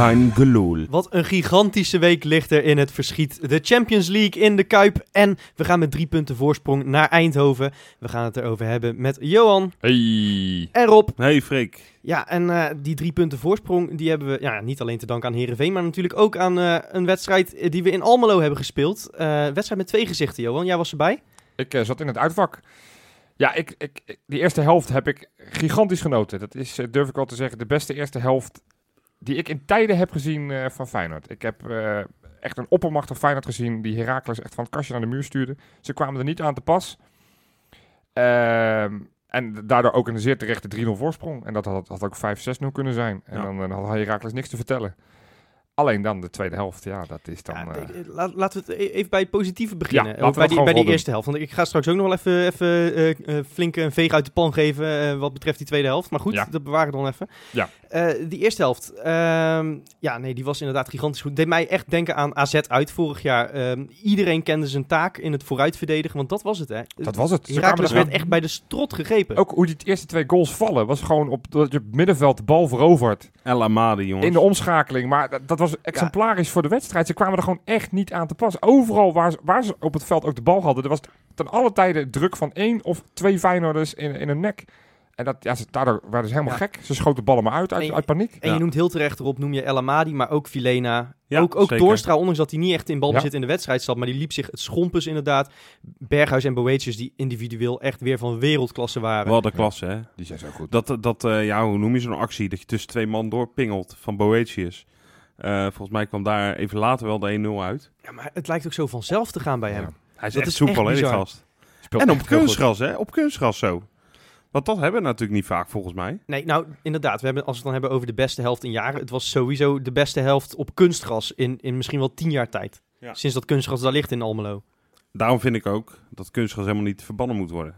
kein. Wat een gigantische week ligt er in het verschiet. De Champions League in de Kuip. En we gaan met drie punten voorsprong naar Eindhoven. We gaan het erover hebben met Johan Hey. en Rob. Hey Freek. Ja, en eh, die drie punten voorsprong, die hebben we ja, niet alleen te danken aan Herenveen, maar natuurlijk ook aan eh, een wedstrijd die we in Almelo hebben gespeeld. Eh, wedstrijd met twee gezichten, Johan. Jij was erbij. Ik eh, zat in het uitvak. Ja, ik, ik, die eerste helft heb ik gigantisch genoten. Dat is, durf ik wel te zeggen, de beste eerste helft die ik in tijden heb gezien eh, van Feyenoord. Ik heb eh, echt een oppermachtig Feyenoord gezien die Heracles echt van het kastje naar de muur stuurde. Ze kwamen er niet aan te pas. Ehm, en daardoor ook een zeer terechte 3-0 voorsprong. En dat had, had ook 5-6-0 kunnen zijn. En Ja. dan, eh, had Heracles niks te vertellen. Alleen dan de tweede helft, ja, dat is dan... Ja, eh, eh, la- laten we het e- even bij het positieve beginnen. Ja, bij die, bij die eerste helft. Want ik ga straks ook nog wel even, even flink een veeg uit de pan geven wat betreft die tweede helft. Maar goed, dat bewaren we dan even. Ja. Eh, die eerste helft, ehm, ja nee, die was inderdaad gigantisch goed. Deed mij echt denken aan AZ uit vorig jaar. Ehm, iedereen kende zijn taak in het vooruitverdedigen, want dat was het hè. dat was het. Ze kwamen Heracles er werd echt bij de strot gegrepen. Ook hoe die eerste twee goals vallen, was gewoon op dat je op middenveld de bal verovert. El Amadi, jongens. In de omschakeling. Maar dat, dat was exemplarisch voor de wedstrijd. Ze kwamen er gewoon echt niet aan te pas. Overal waar, ze- waar ze op het veld ook de bal hadden, er was ten alle tijden druk van één of twee Feyenoorders in, in hun nek. En dat, ja, ze, daardoor werden ze helemaal Ja. gek. Ze schoten ballen maar uit, uit, paniek. En Ja. je noemt heel terecht erop, noem je El Amadi, maar ook Vilena. Ja, ook ook zeker. Doorstra, ondanks dat hij niet echt in balbezit Ja. in de wedstrijd zat. Maar die liep zich het schompens inderdaad. Berghuis en Boetius die individueel echt weer van wereldklasse waren. Wel de klasse, hè. Die zijn zo goed. Dat, dat eh, ja, hoe noem je zo'n actie? Dat je tussen twee man doorpingelt van Boetius. Eh, volgens mij kwam daar even later wel de 1-0 uit. Ja, maar het lijkt ook zo vanzelf te gaan bij hem. Ja. Hij is Dat echt is soepel, hè, die gast. Speelt En op kunstgras, hè. Op kunstgras zo. Want dat hebben we natuurlijk niet vaak, volgens mij. Nee, nou inderdaad. We hebben, als we het dan hebben over de beste helft in jaren. Het was sowieso de beste helft op kunstgras in, in misschien wel tien jaar tijd. Ja. Sinds dat kunstgras daar ligt in Almelo. Daarom vind ik ook dat kunstgras helemaal niet verbannen moet worden.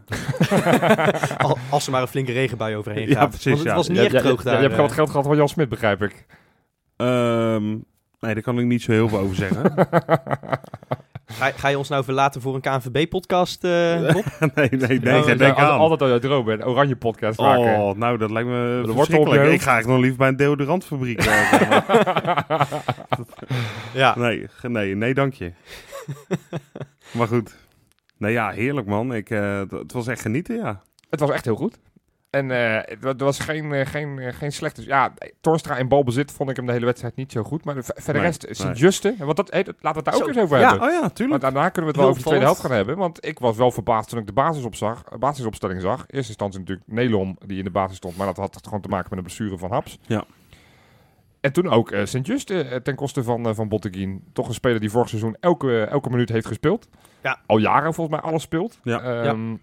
Al- als er maar een flinke regenbui overheen Ja, gaat. precies, Want het ja. was niet Ja, echt ja, droog ja, daar. je hebt eh. wat geld gehad van Jan Smit, begrijp ik. Ehm, nee, daar kan ik niet zo heel veel over zeggen. Ga, ga je ons nou verlaten voor een KNVB-podcast, eh nee, nee, nee, Ja, ja, denk altijd, aan. altijd al jouw droom, een oranje podcast maken. Oh, nou, dat lijkt me op verschrikkelijk. je. Ik ga eigenlijk nog liever bij een deodorantfabriek. eh. Ja. nee, nee, nee, dank je. maar goed. Nee, ja, heerlijk man. Ik, eh, het was echt genieten, ja. Het was echt heel goed. En eh, er was geen, eh, geen, eh, geen slechte... Ja, Torstra in balbezit vond ik hem de hele wedstrijd niet zo goed. Maar de, verder Nee, rest, nee. Sint-Juste... Want dat, hey, dat- laten we het daar ook eens over ja. hebben. Oh ja, Maar tuurlijk. daarna kunnen we het Heel wel over de tweede helft gaan hebben. Want ik was wel verbaasd toen ik de basis opzag, basisopstelling zag. In eerste instantie natuurlijk Nelom die in de basis stond. Maar dat had gewoon te maken met een blessure van Haps. Ja. En toen ook eh Sint-Juste ten koste van, eh, van Botteguin. Toch een speler die vorig seizoen elke, elke minuut heeft gespeeld. Ja. Al jaren volgens mij alles speelt. Ja. Ehm, ja.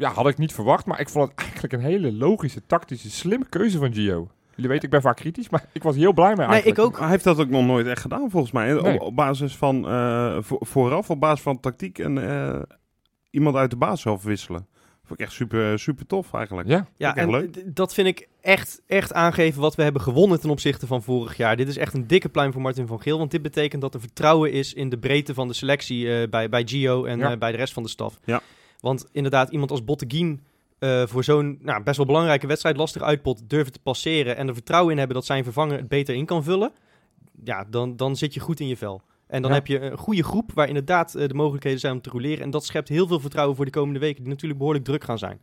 Had ik niet verwacht. Maar ik vond het eigenlijk een hele logische, tactische, slimme keuze van Gio. Jullie weten, ik ben vaak kritisch. Maar ik was heel blij mee Nee, eigenlijk. ik ook. Hij heeft dat ook nog nooit echt gedaan, volgens mij. Nee. Op, op basis van, eh, vo- vooraf, op basis van tactiek en eh, iemand uit de basis afwisselen. Vond ik echt super, super tof eigenlijk. Ja. Ja, en leuk. dat vind ik echt, echt aangeven wat we hebben gewonnen ten opzichte van vorig jaar. Dit is echt een dikke pluim voor Martin van Geel. Want dit betekent dat er vertrouwen is in de breedte van de selectie eh, bij, bij Gio en Ja. bij de rest van de staf. Ja. Want inderdaad, iemand als Botteguin eh voor zo'n nou, best wel belangrijke wedstrijd, lastig uitpot, durven te passeren en er vertrouwen in hebben dat zijn vervanger het beter in kan vullen. Ja, dan, dan zit je goed in je vel. En dan Ja. heb je een goede groep waar inderdaad eh, de mogelijkheden zijn om te roleren. En dat schept heel veel vertrouwen voor de komende weken, die natuurlijk behoorlijk druk gaan zijn.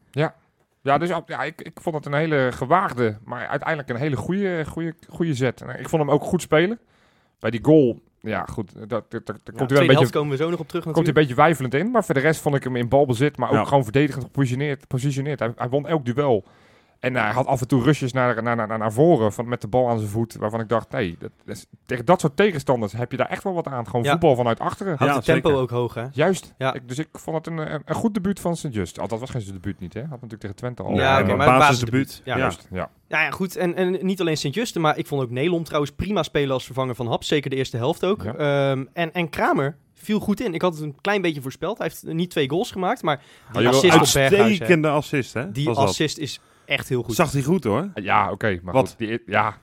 Ja, dus ja, ik, ik vond het een hele gewaagde, maar uiteindelijk een hele goede, goede, goede zet. Ik vond hem ook goed spelen. Bij die goal, ja goed, dat, dat, dat, Ja, komt hij wel een beetje, komen we zo nog op terug komt hij een beetje wijfelend in. Maar voor de rest vond ik hem in balbezit, maar ook Ja. gewoon verdedigend gepositioneerd. Positioneerd. Hij, hij won elk duel. En hij had af en toe rushes naar, naar, naar, naar voren van, met de bal aan zijn voet. Waarvan ik dacht, nee, dat, dat tegen dat soort tegenstanders heb je daar echt wel wat aan. Gewoon Ja. voetbal vanuit achteren. Had Ja, het tempo zeker. ook hoog, hè? Juist. Ja. Ik, dus ik vond het een, een, een goed debuut van Sint-Just. Althans, was geen zijn debuut niet, hè? Had natuurlijk tegen Twente al. Ja, maar maar basisdebuut. Ja, Ja. Juist, ja. Ja, ja goed. En, en niet alleen Sint-Juste, maar ik vond ook Nelom trouwens prima spelen als vervanger van Haps. Zeker de eerste helft ook. Ja. Ehm, en, en Kramer viel goed in. Ik had het een klein beetje voorspeld. Hij heeft niet twee goals gemaakt, maar die assist op Berghuis, Uitstekende assist, hè? die dat. assist is echt heel goed. Zag hij goed, hoor. Ja, oké. maar Wat? goed. Die, ja,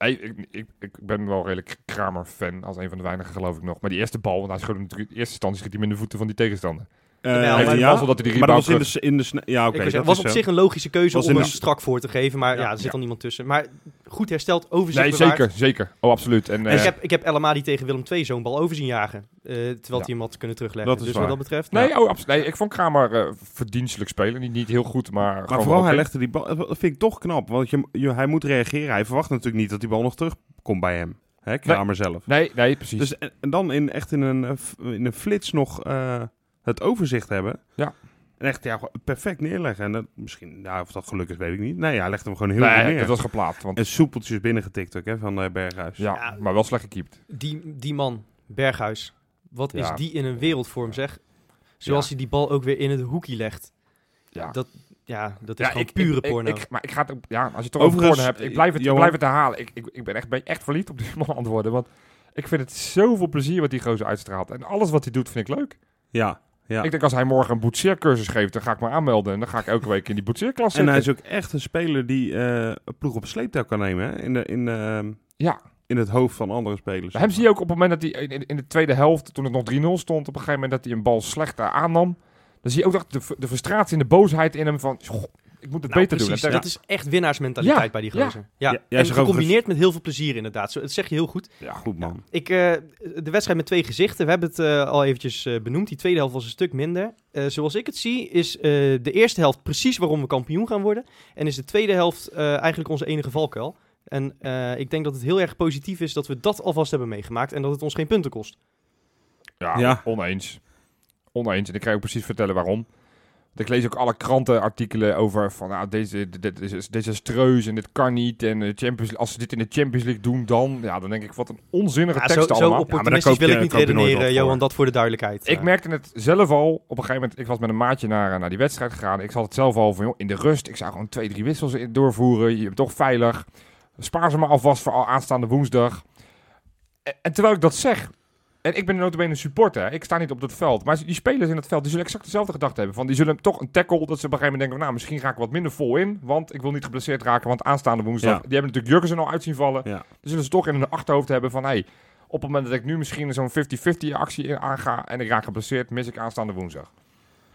Hey, ik, ik, ik ben wel redelijk Kramer-fan, als een van de weinigen geloof ik nog. Maar die eerste bal, want hij schoot hem natuurlijk in eerste instantie schiet hij hem in de voeten van die tegenstander. Eh, Heeft hij ja, dat hij die maar dat was in de, in de Ja, oké. Ik was op zich een logische keuze om de- strak voor te geven. Maar ja, er zit al niemand tussen. Maar goed hersteld, overzicht Nee, bewaard. zeker, zeker. Oh, absoluut. En, En eh, ik heb, ik heb El Amadi tegen Willem II zo'n bal over zien jagen. eh, terwijl hij hem had kunnen terugleggen. Dat dus waar. wat dat betreft... nee, oh, absoluut. Nee, ik vond Kramer eh, verdienstelijk spelen. Niet, niet heel goed, maar Maar vooral, hij legde die bal... Dat vind ik toch knap, want je, je, hij moet reageren. Hij verwacht natuurlijk niet dat die bal nog terugkomt bij hem. Hè, Kramer zelf. Nee, nee, precies. Dus en, en dan in, echt in een, eh, in een flits nog eh, het overzicht hebben. Ja. En echt ja, gewoon perfect neerleggen. En dat, misschien, nou, of dat gelukkig is, weet ik niet. Nee, hij legt hem gewoon heel nee, goed neer. dat was geplaatst. Want, En soepeltjes binnengetikt ook, hè, van eh, Berghuis. ja, Ja. maar wel slecht gekiept. die, die man, Berghuis. Wat Ja. is die in een wereldvorm, zeg. Zoals hij die bal ook weer in het hoekje legt. Ja. Dat, ja, dat is Ja, gewoon ik, pure ik, porno. ik- maar ik ga het ja, als je het toch over porno hebt, ik blijf het, ik blijf het herhalen. Ik, ik, ik ben echt, ben echt verliefd op die man antwoorden, want ik vind het zoveel plezier wat die gozer uitstraalt. En alles wat hij doet vind ik leuk. Ja, ja. Ik denk als hij morgen een boetseercursus geeft, dan ga ik me aanmelden. En dan ga ik elke week in die boetseerklas En zitten. hij is ook echt een speler die eh, een ploeg op sleeptouw kan nemen. Hè? In, de, in, ehm, Ja, in het hoofd van andere spelers. hem zie je ook op het moment dat hij in, in- in de tweede helft, toen het nog 3-0 stond, op een gegeven moment dat hij een bal slecht daar aannam. Dan zie je ook dat de, de frustratie en de boosheid in hem van, "Goh, ik moet het Nou, beter precies, doen. En dat is echt winnaarsmentaliteit Ja, bij die ja. gozer. Ja, Ja, en gecombineerd met heel veel plezier inderdaad. Zo, dat zeg je heel goed. Ja, goed man. Ik, eh, de wedstrijd met twee gezichten, we hebben het eh, al eventjes eh, benoemd. Die tweede helft was een stuk minder. Eh, zoals ik het zie, is eh, de eerste helft precies waarom we kampioen gaan worden. En is de tweede helft eh, eigenlijk onze enige valkuil. En eh, ik denk dat het heel erg positief is dat we dat alvast hebben meegemaakt en dat het ons geen punten kost. Ja, Ja. oneens. Oneens. En ik kan je ook precies vertellen waarom. Ik lees ook alle krantenartikelen over van nou, deze, dit, dit is desastreus en dit kan niet. En de Champions, als ze dit in de Champions League doen, dan... Ja, dan denk ik, wat een onzinnige Ja, zo tekst zo allemaal. opportunistisch koop je- wil ik niet redeneren. Johan, dat voor de duidelijkheid. Ik Ja. merkte het zelf al, op een gegeven moment, ik was met een maatje naar, naar die wedstrijd gegaan. Ik zat het zelf al van, joh, in de rust, ik zou gewoon twee, drie wissels doorvoeren. Je bent toch veilig. Spaar ze maar alvast voor al aanstaande woensdag. En, en terwijl ik dat zeg, en ik ben notabene een supporter, ik sta niet op dat veld. Maar die spelers in het veld, die zullen exact dezelfde gedachte hebben. Van, die zullen toch een tackle, dat ze op een gegeven moment denken van, nou, misschien ga ik wat minder vol in. Want ik wil niet geblesseerd raken, want aanstaande woensdag, Ja. die hebben natuurlijk Jurgensen al uit zien vallen. Ja. Dan zullen ze toch in hun achterhoofd hebben van, hey, op het moment dat ik nu misschien zo'n 50-50 actie in aanga en ik raak geblesseerd, mis ik aanstaande woensdag.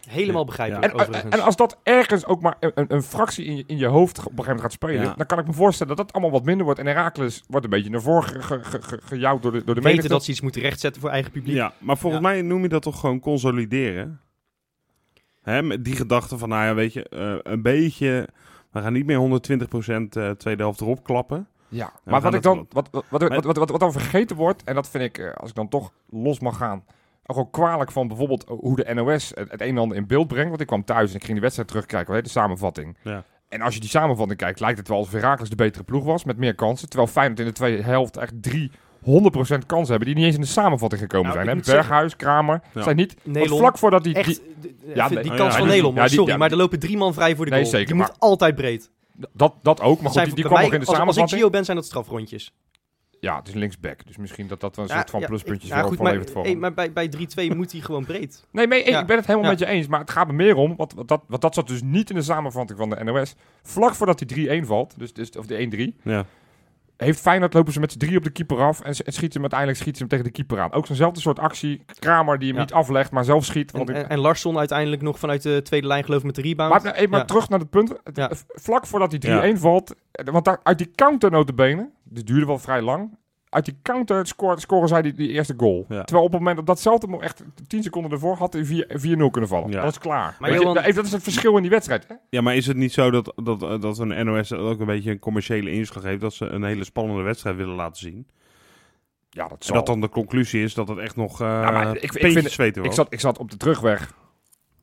Helemaal begrijpelijk, En, en, overigens. en als dat ergens ook maar een, een, fractie in je, in je hoofd op een gegeven moment gaat spelen, Ja. dan kan ik me voorstellen dat dat allemaal wat minder wordt. En Herakles wordt een beetje naar voren ge, ge, ge- gejouwd door de, door de weten menigte. dat ze iets moeten rechtzetten voor eigen publiek. Ja, maar volgens mij noem je dat toch gewoon consolideren? Hè, met die gedachte van, nou ja, weet je, eh, een beetje... We gaan niet meer 120% eh tweede helft erop klappen. Ja, maar wat, ik dan, wat, wat, wat, wat, wat, wat, wat dan vergeten wordt, en dat vind ik, eh, als ik dan toch los mag gaan, ook gewoon kwalijk van bijvoorbeeld hoe de NOS het, het een en ander in beeld brengt. Want ik kwam thuis en ik ging die wedstrijd terugkijken, hè, de samenvatting. Ja. En als je die samenvatting kijkt, lijkt het wel alsof Herakles de betere ploeg was, met meer kansen. Terwijl Feyenoord in de tweede helft echt drie 100% kansen hebben, die niet eens in de samenvatting gekomen Nou, zijn. Hè? zeggen- Berghuis, Kramer, Ja. zijn niet... Nelon, vlak voordat die... echt, die Ja, Oh, kans ja, van Nelon, maar die- sorry, ja, maar er lopen drie man vrij voor de Nee, goal. zeker, die maar- moet altijd breed. dat, dat ook, maar goed, zijn die, die kwam nog in de als, als ik samenvatting. Gio ben, zijn dat strafrondjes. Ja, het is linksback, dus misschien dat dat wel een Ja, soort van ja, pluspuntjes ja, voor goed, maar, levert voor hey, maar bij, bij 3-2 moet hij gewoon breed. Nee, maar Ja. ik ben het helemaal Ja. met je eens. Maar het gaat me meer om, want, want dat, want dat zat dus niet in de samenvatting van de NOS. Vlak voordat die 3-1 valt, dus, dus, of de 1-3, Ja. heeft Feyenoord lopen ze met z'n drie op de keeper af en, en schiet hem uiteindelijk schiet ze hem tegen de keeper aan. Ook zo'nzelfde soort actie. Kramer die hem Ja. niet aflegt, maar zelf schiet. En, Want ik- en, en Larsson uiteindelijk nog vanuit de tweede lijn geloof ik met de rebound. maar nee, maar Ja. terug naar het punt. Het- Ja. v- Vlak voordat die 3-1 valt, want daar, uit die counter notabene, die duurde wel vrij lang, uit die counter scoren, scoren zij die, die eerste goal. Ja. Terwijl op het moment dat datzelfde echt 10 seconden ervoor had hij 4 4-0 kunnen vallen. Ja. Dat is klaar. Maar Weet je, Johan- dat- is het verschil in die wedstrijd. Hè? ja, maar is het niet zo dat, dat, dat een NOS ook een beetje een commerciële inslag heeft... dat ze een hele spannende wedstrijd willen laten zien? Ja, dat En zal. dat dan de conclusie is dat het echt nog uh, Ja, maar ik- ik vind- zweten ik, was. zat, ik zat op de terugweg.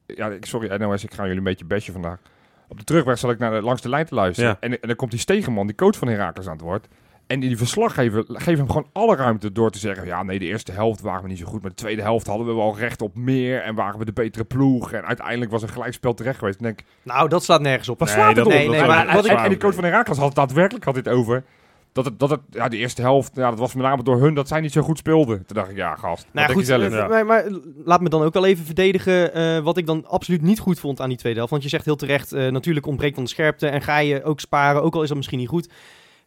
Ja, ik, sorry NOS, ik ga jullie een beetje bashen vandaag. Op de terugweg zat ik naar de, langs de lijn te luisteren. Ja. En, en dan komt die Stegenman, die coach van Heracles, aan het woord. En die verslaggever geeft hem gewoon alle ruimte door te zeggen... ja, nee, de eerste helft waren we niet zo goed... maar de tweede helft hadden we wel recht op meer... en waren we de betere ploeg. En uiteindelijk was een gelijkspel terecht geweest. En denk, Nou, dat slaat nergens op. wat Nee, slaat het dat- op? nee, nee, En- maar en, wat ik- en, en die coach van Heracles had het daadwerkelijk had dit over... Dat het, dat het, ja, de eerste helft, ja, dat was met name door hun dat zij niet zo goed speelden. Toen dacht ik, ja, gast. Nou ja, goed, zelf? eh, maar, maar laat me dan ook wel even verdedigen eh, wat ik dan absoluut niet goed vond aan die tweede helft. Want je zegt heel terecht, eh, natuurlijk ontbreekt dan de scherpte en ga je ook sparen, ook al is dat misschien niet goed.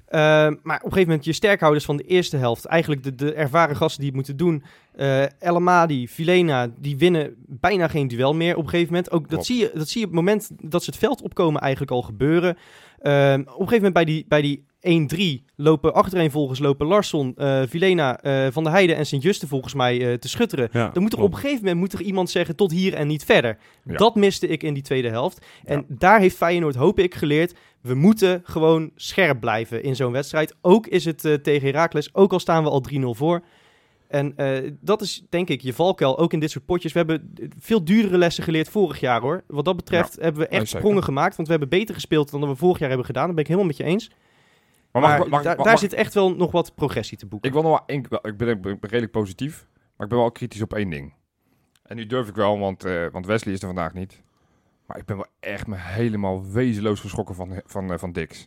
Eh, maar op een gegeven moment je sterkhouders van de eerste helft, eigenlijk de, de ervaren gasten die het moeten doen, Eh El Amadi, Vilena, die winnen bijna geen duel meer op een gegeven moment. Ook dat Klopt. zie, je, dat zie je op het moment dat ze het veld opkomen eigenlijk al gebeuren. Ehm, op een gegeven moment bij die, bij die 1-3 lopen achtereenvolgens lopen Larsson, eh Vilena, eh, Van der Heijden en Sint-Juste volgens mij te schutteren. Ja, Dan moet er op een gegeven moment moet er iemand zeggen tot hier en niet verder. Ja. Dat miste ik in die tweede helft. En Ja. daar heeft Feyenoord, hoop ik, geleerd. We moeten gewoon scherp blijven in zo'n wedstrijd. Ook is het tegen Heracles, ook al staan we al 3-0 voor. En eh, dat is denk ik je valkuil, ook in dit soort potjes. We hebben veel duurdere lessen geleerd vorig jaar hoor. Wat dat betreft hebben we echt zeker. sprongen gemaakt. Want we hebben beter gespeeld dan dat we vorig jaar hebben gedaan. Dat ben ik helemaal met je eens. Maar, Maar, mag, mag, daar- mag- daar mag- zit echt wel nog wat progressie te boeken. Ik wil nog wel één, wel, ik ben, ik ben redelijk positief, maar ik ben wel kritisch op één ding. En nu durf ik wel, want, eh, want Wesley is er vandaag niet. Maar ik ben wel echt me helemaal wezenloos geschrokken van, van, eh, van Dix.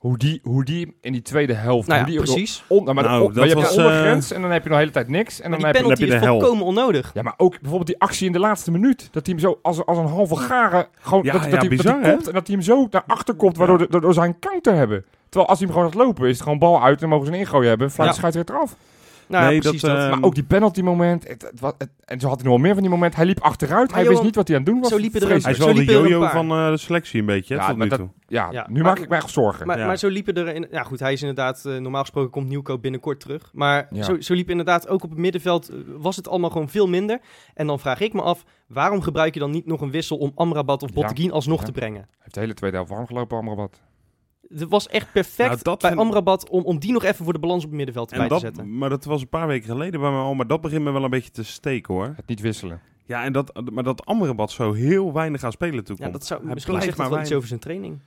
Hoe die, hoe die in die tweede helft... nou hoe ja, die precies. On, nou, maar Nou, de, on- dat maar je hebt was, een eh, ondergrens en dan heb je nog de hele tijd niks. En Maar dan die heb je, penalty heb je is de volkomen onnodig. ja, maar ook bijvoorbeeld die actie in de laatste minuut. Dat hij hem zo als, als een halve garen... Gewoon, Ja, dat, ja, dat, hij, bizar, dat hij komt en dat hij hem zo naar achter komt, waardoor, ze een counter hebben. Terwijl als hij hem gewoon gaat lopen, is het gewoon bal uit en mogen ze een ingooien hebben. Fluit Ja. de scheidsrechter af. Nou, Nee, precies dat, dat. eh, Maar ook die penalty moment. Het, het, en zo had hij nog wel meer van die momenten. Hij liep achteruit. Maar hij Johan, wist niet wat hij aan het doen was. zo liepen er Hij is wel Zo de jojo van eh, de selectie een beetje, Ja, nu dat- toe. Ja, Ja, nu maar- maak ik me echt zorgen. Maar, Ja. maar zo liepen er... In, ja goed, hij is inderdaad... eh, normaal gesproken komt Nieuwko binnenkort terug. Maar Ja. zo, zo liep inderdaad ook op het middenveld... eh, was het allemaal gewoon veel minder. En dan vraag ik me af... waarom gebruik je dan niet nog een wissel... om Amrabat of Ja. Botteguin alsnog Ja. te brengen? Hij heeft de hele tweede helft warm gelopen, Amrabat. Het was echt perfect Nou, dat bij vind- Amrabat... Om, om die nog even voor de balans op het middenveld En bij dat, te zetten. maar dat was een paar weken geleden bij mij al, maar dat begint me wel een beetje te steken hoor. Het niet wisselen. Ja, en dat, maar dat Amrabat zo heel weinig aan spelen toekomt. Ja, dat zou, Hij misschien zegt dat maar wel iets weinig. over zijn training.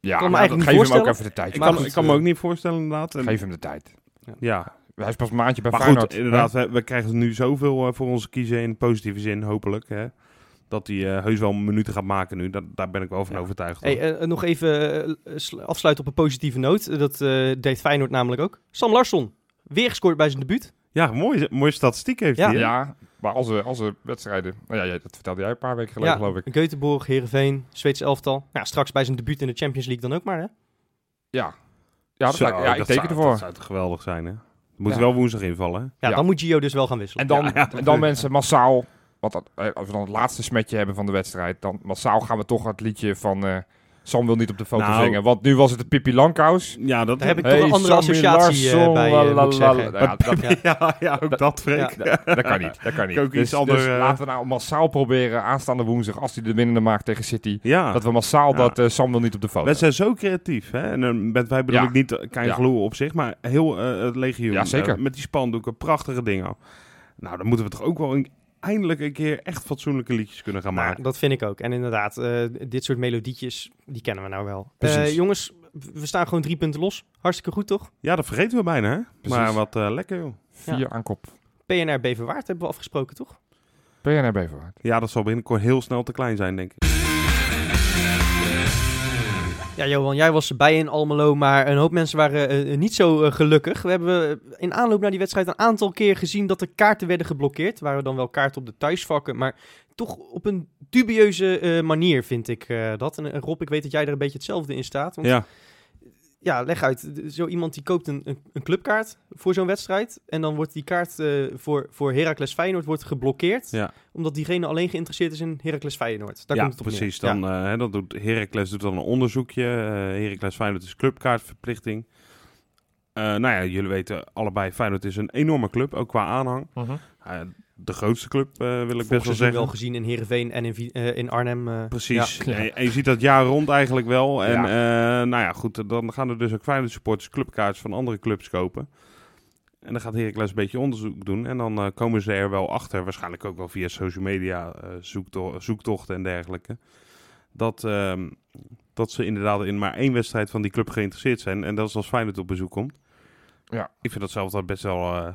Ja, kan me maar eigenlijk geef niet hem ook voorstellen. even de tijd. Ik kan, goed, ik kan me ook niet voorstellen inderdaad. En- Geef hem de tijd. ja, Hij is pas een maandje bij maar Feyenoord. goed, inderdaad, we, we krijgen nu zoveel eh, voor onze kiezen in positieve zin, hopelijk. Hè, dat hij eh, heus wel minuten gaat maken nu. Dat, daar ben ik wel van Ja. overtuigd. Hey, eh, nog even eh, sl- afsluiten op een positieve noot. Dat eh, deed Feyenoord namelijk ook. Sam Larsson, weer gescoord bij zijn debuut. ja, mooie, mooie statistiek heeft Ja. hij. hè? Ja, maar als als wedstrijden... Nou ja, dat vertelde jij een paar weken geleden, geloof ik. Göteborg, Heerenveen, Zweedse elftal. Ja, straks bij zijn debuut in de Champions League dan ook maar, hè? Ja. Ja, dat Zo, lijkt- ja ik dat teken zou, ervoor. Dat zou toch geweldig zijn, hè? Moet Ja. wel woensdag invallen, hè? Ja, Ja. dan moet Gio dus wel gaan wisselen. En dan, Ja, ja, en dan mensen massaal... Want eh, als we dan het laatste smetje hebben van de wedstrijd... dan massaal gaan we toch het liedje van... eh, Sam wil niet op de foto Nou. zingen. Want nu was het de Pippi Langkous. Ja, dat Daar heb ik Hey, toch een andere Sammy associatie eh, Larsson, bij, eh, moet ik zeggen. Ja, dat, Ja. ja, ja, ook dat, Freek. Ja. dat, dat kan niet. Dat kan niet. Ook iets dus, dus laten we nou massaal proberen aanstaande woensdag... als hij de winnende maakt tegen City... Ja. dat we massaal Ja. dat eh, Sam wil niet op de foto. Wij zijn zo creatief, hè? En dan wij bedoel Ja. ik niet Kein op zich, maar heel het legioen. Ja, zeker. Met die spandoeken, prachtige dingen. Nou, dan moeten we toch ook wel een, eindelijk een keer echt fatsoenlijke liedjes kunnen gaan Nou, maken. dat vind ik ook. En inderdaad, eh, dit soort melodietjes, die kennen we nou wel. Precies. Eh, jongens, we staan gewoon drie punten los. Hartstikke goed, toch? Ja, dat vergeten we bijna, hè? Precies. Maar wat eh, lekker, joh. Vier Ja. aan kop. PNR Beverwaard hebben we afgesproken, toch? PNR Beverwaard. Ja, dat zal binnenkort heel snel te klein zijn, denk ik. Ja, Johan, jij was erbij in Almelo, maar een hoop mensen waren eh, niet zo eh, gelukkig. We hebben eh, in aanloop naar die wedstrijd een aantal keer gezien dat er kaarten werden geblokkeerd. Waren dan wel kaarten op de thuisvakken, maar toch op een dubieuze eh, manier vind ik eh, dat. En eh, Rob, ik weet dat jij er een beetje hetzelfde in staat. Want ja, Ja, leg uit. Zo iemand die koopt een, een, een clubkaart voor zo'n wedstrijd. En dan wordt die kaart eh, voor, voor Heracles Feyenoord wordt geblokkeerd. ja. Omdat diegene alleen geïnteresseerd is in Heracles Feyenoord. Daar ja komt het op neer. precies. Ja. Dan, eh, hè, dan doet Heracles doet dan een onderzoekje. Eh Heracles Feyenoord is clubkaartverplichting. Eh, nou ja, jullie weten allebei, Feyenoord is een enorme club, ook qua aanhang. Eh, de grootste club, eh, wil ik best wel zeggen. wel gezien in Heerenveen en in, eh, in Arnhem. eh, Precies. Ja. En, en je ziet dat jaar rond eigenlijk wel. En Ja. eh, nou ja, goed, dan gaan er dus ook Feyenoord supporters clubkaartjes van andere clubs kopen. En dan gaat Heracles een beetje onderzoek doen. En dan komen ze er wel achter, waarschijnlijk ook wel via social media eh, zoekto- zoektochten en dergelijke. Dat, ehm, dat ze inderdaad in maar één wedstrijd van die club geïnteresseerd zijn. En dat is als Feyenoord op bezoek komt. Ja. Ik vind dat zelf altijd best wel eh,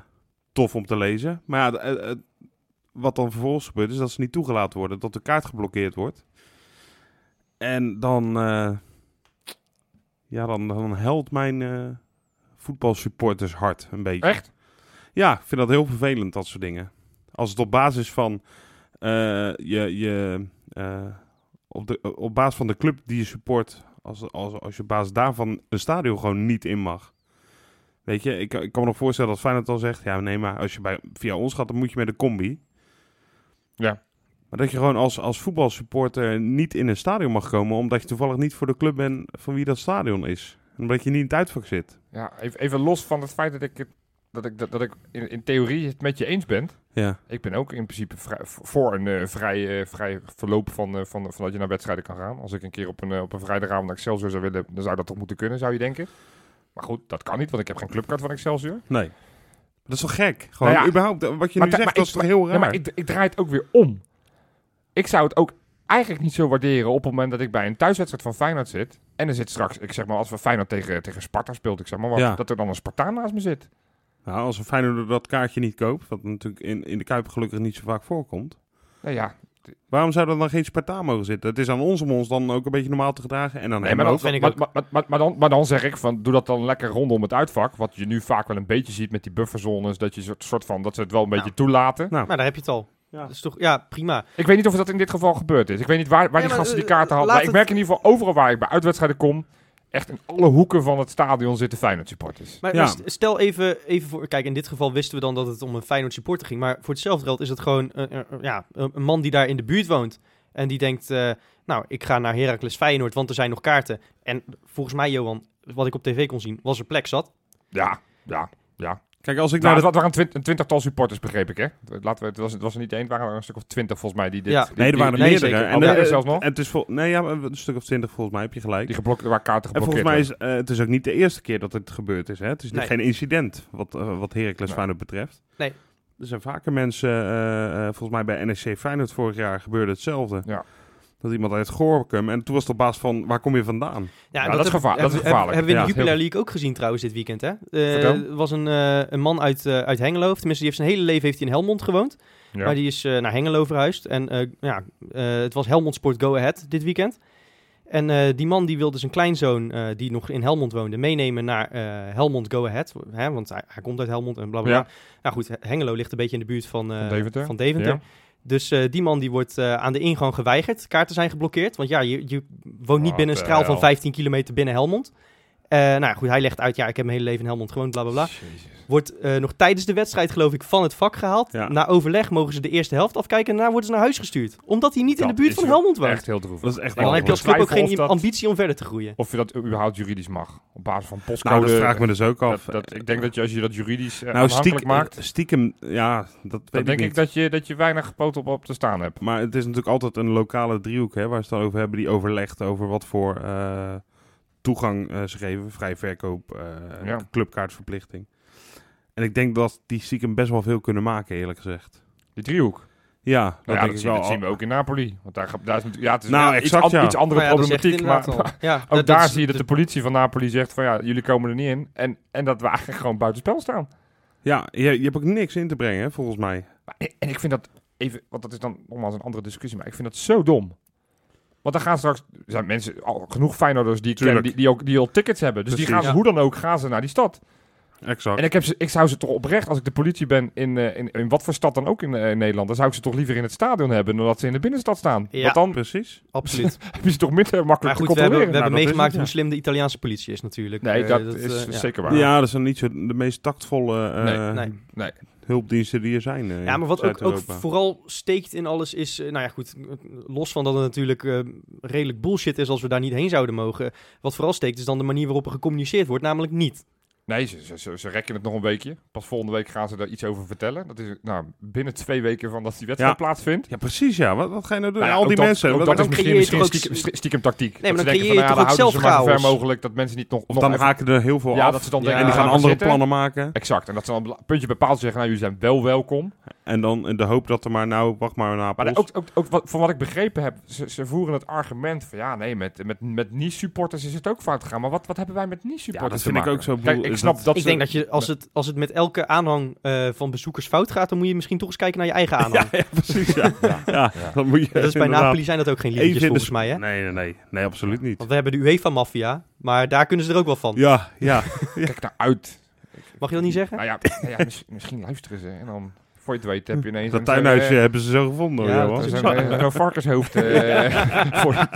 tof om te lezen. Maar ja, eh, eh, wat dan vervolgens gebeurt, is dat ze niet toegelaten worden, dat de kaart geblokkeerd wordt. En dan, eh, ja, dan, dan helpt mijn voetbalsupporters hart een beetje. Echt? Ja, ik vind dat heel vervelend, dat soort dingen. Als het op basis van je, je op, de, op basis van de club die je support, als, als, als je op basis daarvan een stadion gewoon niet in mag. Weet je, ik, ik kan me nog voorstellen dat Feyenoord dan zegt... Ja, nee, maar als je bij, via ons gaat, dan moet je met een combi. Ja. Maar dat je gewoon als, als voetbalsupporter niet in een stadion mag komen... omdat je toevallig niet voor de club bent van wie dat stadion is. Omdat je niet in het uitvak zit. Ja, even, even los van het feit dat ik, het, dat ik, dat, dat ik in, in theorie het met je eens ben. Ja, Ik ben ook in principe vrij- voor een eh, vrij, eh, vrij verloop van, eh, van, van dat je naar wedstrijden kan gaan. Als ik een keer op een, op een vrijdagavond naar Excelsior zou willen, dan zou dat toch moeten kunnen, zou je denken. Maar goed, dat kan niet, want ik heb geen clubkaart van Excelsior. nee. Dat is toch gek? Gewoon Nou ja, überhaupt, wat je nu zegt, dat is toch heel raar? Ja, maar ik, ik draai het ook weer om. Ik zou het ook eigenlijk niet zo waarderen op het moment dat ik bij een thuiswedstrijd van Feyenoord zit. En er zit straks, ik zeg maar, als we Feyenoord tegen, tegen Sparta speelt, ik zeg maar wat, Ja. dat er dan een Spartaan naast me zit. Nou, als een Feyenoord dat kaartje niet koopt... wat natuurlijk in, in de Kuip gelukkig niet zo vaak voorkomt... Nou ja, Waarom zou er dan geen Spartaan mogen zitten? Het is aan ons om ons dan ook een beetje normaal te gedragen. En dan Nee, maar, dan, ook. vind ik maar, ook. maar, maar, maar, maar dan, maar dan zeg ik van, doe dat dan lekker rondom het uitvak. Wat je nu vaak wel een beetje ziet met die bufferzones. Dat je soort, soort van, dat ze het wel een beetje Nou. toelaten. Nou, Maar daar heb je het al. Ja. Dat is toch, ja, prima. Ik weet niet of dat in dit geval gebeurd is. Ik weet niet waar, waar die maar, gasten die eh, kaarten hadden. Maar ik merk in ieder geval overal waar ik bij uitwedstrijden kom. Echt in alle hoeken van het stadion zitten Feyenoord supporters. Maar Ja. maar st- stel even, even voor... Kijk, in dit geval wisten we dan dat het om een Feyenoord supporter ging. Maar voor hetzelfde geld is het gewoon ja, een een man die daar in de buurt woont. En die denkt, eh, nou, ik ga naar Heracles Feyenoord, want er zijn nog kaarten. En volgens mij, Johan, wat ik op tv kon zien, was er plek zat. Ja, ja, ja. Kijk, als ik Nou, naar het de... wa- waren een, twint- een twintigtal supporters, begreep ik, hè? Laten we, het, was, het was er niet één, het waren er een stuk of twintig volgens mij die dit... Ja. die- Nee, er waren er nee, meerdere. En, ja, zelfs nog? en het is vol... Nee, ja, een stuk of twintig volgens mij, heb je gelijk. die geblokt, waar kaarten En geblokkeerd volgens mij is eh, het is ook niet de eerste keer dat het gebeurd is. Hè? Het is Nee. geen incident wat, eh, wat Heracles Nee. Feyenoord betreft. Nee. Er zijn vaker mensen, eh, eh, volgens mij bij NEC Feyenoord vorig jaar gebeurde hetzelfde. Ja. Dat iemand uit Gorkum, en toen was het op basis van, waar kom je vandaan? Ja, dat is heb- gevaar- dat is heb- gevaarlijk. Hebben we in Ja, de Jupiler heel- League ook gezien trouwens dit weekend, hè? Eh. Er was een, eh, een man uit, eh, uit Hengelo, tenminste die heeft zijn hele leven heeft hij in Helmond gewoond. Ja. Maar die is eh, naar Hengelo verhuisd. En eh, ja, eh, het was Helmond Sport Go Ahead dit weekend. En eh, die man die wilde zijn kleinzoon, eh, die nog in Helmond woonde, meenemen naar eh, Helmond Go Ahead. Hè, want hij, hij komt uit Helmond en bla bla bla. Ja. Nou goed, Hengelo ligt een beetje in de buurt van, eh, Van Deventer. Van Deventer. Dus eh, die man die wordt eh, aan de ingang geweigerd. Kaarten zijn geblokkeerd. Want ja, je, je woont niet Wat binnen een straal van hel. 15 kilometer binnen Helmond. Eh, nou ja, goed, hij legt uit, ja, ik heb mijn hele leven in Helmond gewoond, bla bla bla. Jezus. Wordt eh, nog tijdens de wedstrijd, geloof ik, van het vak gehaald. Ja. Na overleg mogen ze de eerste helft afkijken en daarna worden ze naar huis gestuurd. Omdat hij niet in de buurt van Helmond woont. Echt heel droevig. Dat is echt En dan heb je als club ook geen dat- ambitie om verder te groeien. Of je dat überhaupt juridisch mag. Op basis van postcode. Nou, dat vraag ik me dus ook af. dat, dat, ik denk dat je als je dat juridisch uh, nou, stiekem, maakt, stiekem, ja, dat weet dan ik denk niet. ik dat je, dat je weinig poot op, op te staan hebt. Maar het is natuurlijk altijd een lokale driehoek hè, waar ze het dan over hebben, die overlegt over wat voor eh, toegang eh, ze geven, vrij verkoop, eh, Ja. clubkaartverplichting. En ik denk dat die stiekem best wel veel kunnen maken, eerlijk gezegd. Die driehoek. Ja, dat Nou ja, denk dat, ik zien, wel. dat zien we ook in Napoli. Want daar, daar is, natuurlijk- ja, het is Nou, ja, iets, exact, an- ja. iets andere Maar dat problematiek. Maar. Ja, ook dat- daar dat zie je dat de politie van Napoli zegt van ja, jullie komen er niet in. En, en dat we eigenlijk gewoon buitenspel staan. Ja, je, je hebt ook niks in te brengen, hè, volgens mij. Maar, en ik vind dat even, want dat is dan nogmaals een andere discussie, maar ik vind dat zo dom. Want dan gaan straks, er zijn mensen, al genoeg Feyenoorders die ik ken, Tuurlijk. die, die, ook, die al tickets hebben. Dus die gaan ze, Ja. hoe dan ook, gaan ze naar die stad. Exact. En ik, heb ze, ik zou ze toch oprecht, als ik de politie ben, in, eh, in, in wat voor stad dan ook in, eh, in Nederland, dan zou ik ze toch liever in het stadion hebben dan dat ze in de binnenstad staan. Ja. Want dan Precies. Absoluut. heb je ze toch minder makkelijk Maar goed, te we hebben, we controleren. hebben Nou, is meegemaakt het, hoe slim de Italiaanse politie is natuurlijk. nee, Eh, dat, dat, is ja. zeker waar. Ja, dat zijn niet zo de meest taktvolle eh, Nee, nee. Nee. Hulpdiensten die er zijn. eh, Ja, maar wat ook, vooral steekt in alles is... eh, nou ja, goed, los van dat het natuurlijk eh, redelijk bullshit is als we daar niet heen zouden mogen. Wat vooral steekt is dan de manier waarop er gecommuniceerd wordt, namelijk niet. Nee, ze, ze, ze, ze rekken het nog een weekje. Pas volgende week gaan ze daar iets over vertellen. Dat is nou, binnen twee weken van dat die wedstrijd Ja. plaatsvindt. Ja, precies, ja. Wat, wat ga je nou doen? Nou ja, al die dat- mensen. ook dat is dan misschien, misschien stiekem, stiekem tactiek. maar dat ze dan denken creëer van, je nou ja, toch dan ook houden ze maar zo ver zelf mogelijk dat mensen niet nog... of nog dan haken er heel veel Ja, af. dat ze dan Ja, denken, en die nou, gaan we andere zitten. plannen maken. Exact. En dat ze dan een puntje bepaald zeggen, nou, jullie zijn wel welkom. En dan in de hoop dat er maar, nou, wacht maar naar Maar ook, ook, ook wat, van wat ik begrepen heb, ze, ze voeren het argument van, ja, nee, met, met, met niche-supporters is het ook fout gegaan. Maar wat, wat hebben wij met Ja, niche-supporters dat vind ik ook zo. Ik snap dat- dat ik ze- denk dat je, als het, als het met elke aanhang eh, van bezoekers fout gaat, dan moet je misschien toch eens kijken naar je eigen aanhang. Ja, ja, precies. Ja. Ja. ja, Ja. dan moet je Dat is bij Napoli zijn dat ook geen liedjes de volgens mij, hè? Nee, nee, nee. Nee, absoluut niet. Want we hebben de UEFA-maffia, maar daar kunnen ze er ook wel van. Ja, ja. Kijk naar uit. Mag je dat niet zeggen? Nou ja, nou ja mis- misschien luisteren ze en dan Voor je het weet heb je ineens... Dat tuinhuisje hebben ze zo gevonden. Ja, Zo'n eh, zo'n varkenshoofd eh, voor de.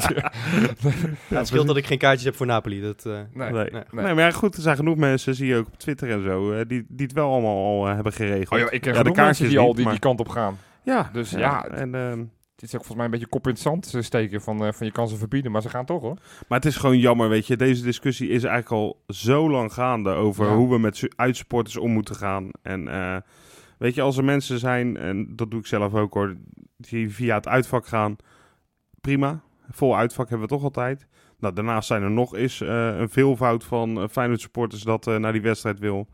Ja, het scheelt dat ik geen kaartjes heb voor Napoli. Dat, eh, Nee, Nee. nee. Maar ja, goed, er zijn genoeg mensen, zie je ook op Twitter en zo, eh, die, die het wel allemaal al hebben geregeld. Oh ja, ik ken Ja, genoeg mensen die al die, maar- die kant op gaan. Ja, Dus ja, En, ehm, Het is ook volgens mij een beetje kop in het zand steken van, van je kan ze verbieden, maar ze gaan toch hoor. maar het is gewoon jammer, weet je. Deze discussie is eigenlijk al zo lang gaande over Ja. hoe we met uitsupporters om moeten gaan. En eh, weet je, als er mensen zijn, en dat doe ik zelf ook hoor, die via het uitvak gaan, prima. Vol uitvak hebben we toch altijd. Nou, daarnaast zijn er nog eens eh, een veelvoud van uh, Feyenoord supporters dat eh, naar die wedstrijd wil.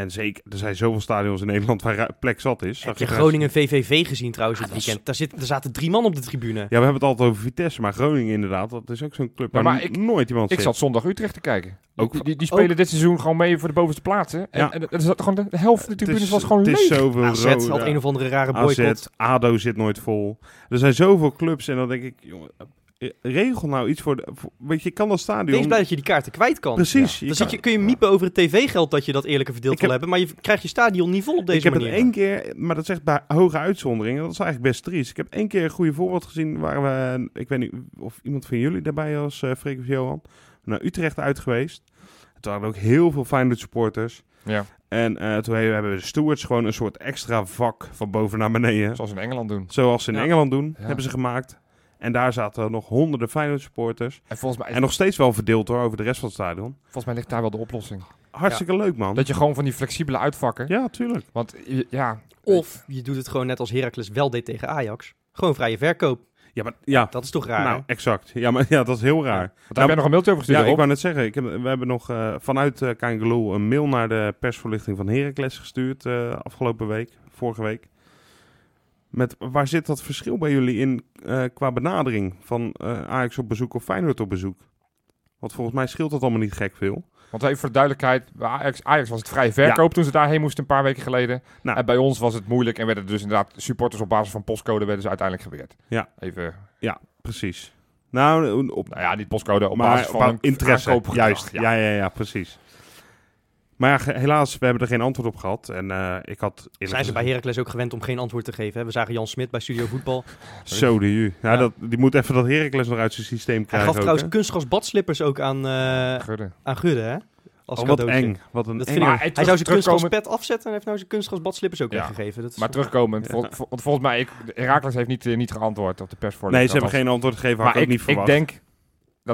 En zeker, er zijn zoveel stadions in Nederland waar plek zat is. Heb je Groningen VVV gezien trouwens Ja, dit dat is- weekend? Daar, zit, daar zaten drie man op de tribune. Ja, we hebben het altijd over Vitesse, maar Groningen inderdaad, dat is ook zo'n club waar maar ik- nooit iemand Ik zit. zat zondag Utrecht te kijken. Ook- die, die, die spelen dit seizoen gewoon mee voor de bovenste plaatsen. En, Ja. en, er zat gewoon de, de helft van de tribunes is- was gewoon Het is leeg. zoveel AZ rode- had een of andere rare AZ, boycott. ADO zit nooit vol. Er zijn zoveel clubs en dan denk ik, jongen, regel nou iets voor de... voor- weet je, kan dat stadion... Wees blij dat je die kaarten kwijt kan. Precies. Dan je kan- je, kun je miepen over het tv-geld dat je dat eerlijker verdeeld Ik wil heb- hebben. Maar je krijgt je stadion niet vol op deze ik heb manier. het één keer, maar dat zegt bij hoge uitzonderingen, dat is eigenlijk best triest. Ik heb één keer een goede voorbeeld gezien waar we, ik weet niet of iemand van jullie daarbij was, eh Freek of Johan, naar Utrecht uit geweest. Het waren ook heel veel Feyenoord supporters. Ja, En eh, toen hebben de stewards gewoon een soort extra vak van boven naar beneden. zoals in Engeland doen. Zoals ze in Ja. Engeland doen, Ja. hebben ze gemaakt. En daar zaten nog honderden Feyenoord supporters. En volgens mij, En nog steeds wel verdeeld hoor, over de rest van het stadion. volgens mij ligt daar wel de oplossing. Hartstikke leuk man. Dat je gewoon van die flexibele uitvakken. Ja, tuurlijk. Want ja, Of je doet het gewoon net als Heracles wel deed tegen Ajax. Gewoon vrije verkoop. Ja, maar ja, Dat is toch raar, nou hè? exact. Ja, maar ja, dat is heel raar. want daar heb jij nog een mailtje over gestuurd. Ja, ik wou net zeggen, ik heb, we hebben nog eh, vanuit uh, Kangaloo een mail naar de persverlichting van Heracles gestuurd eh, afgelopen week, vorige week. Met waar zit dat verschil bij jullie in eh, qua benadering van eh, Ajax op bezoek of Feyenoord op bezoek? Want volgens mij scheelt dat allemaal niet gek veel. Want even voor de duidelijkheid, bij Ajax, Ajax was het vrije verkoop toen ze daarheen moesten een paar weken geleden. Nou. En bij ons was het moeilijk en werden dus inderdaad supporters op basis van postcode werden ze uiteindelijk geweerd. Ja. Even, Precies. Nou, op, nou ja, niet postcode, op maar basis van op interesse. Juist. Ja. ja, ja, precies. Maar ja, helaas, we hebben er geen antwoord op gehad. En eh, ik had... eerlijk Zijn ze bij Heracles ook gewend om geen antwoord te geven? Hè? We zagen Jan Smit bij Studio Voetbal. Zo de ju. Ja, Ja. Dat, die moet even dat Heracles nog uit zijn systeem Hij krijgen. gaf ook, trouwens hè? kunstgras badslippers ook aan, eh Gudde. aan Gudde, hè? Als Oh, wat eng. Wat een Dat eng. ik Maar hij Hij zou zijn terug- kunstgras terugkomen- pet afzetten en heeft nou zijn kunstgras badslippers ook Ja. weggegeven. Dat is Maar terugkomend, vol- vol- want volgens mij, ik, Herakles heeft niet, eh, niet geantwoord op de persvoorlichting. Nee, ze hebben geen antwoord gegeven. Had Maar ik ook ik, niet ik verwacht. denk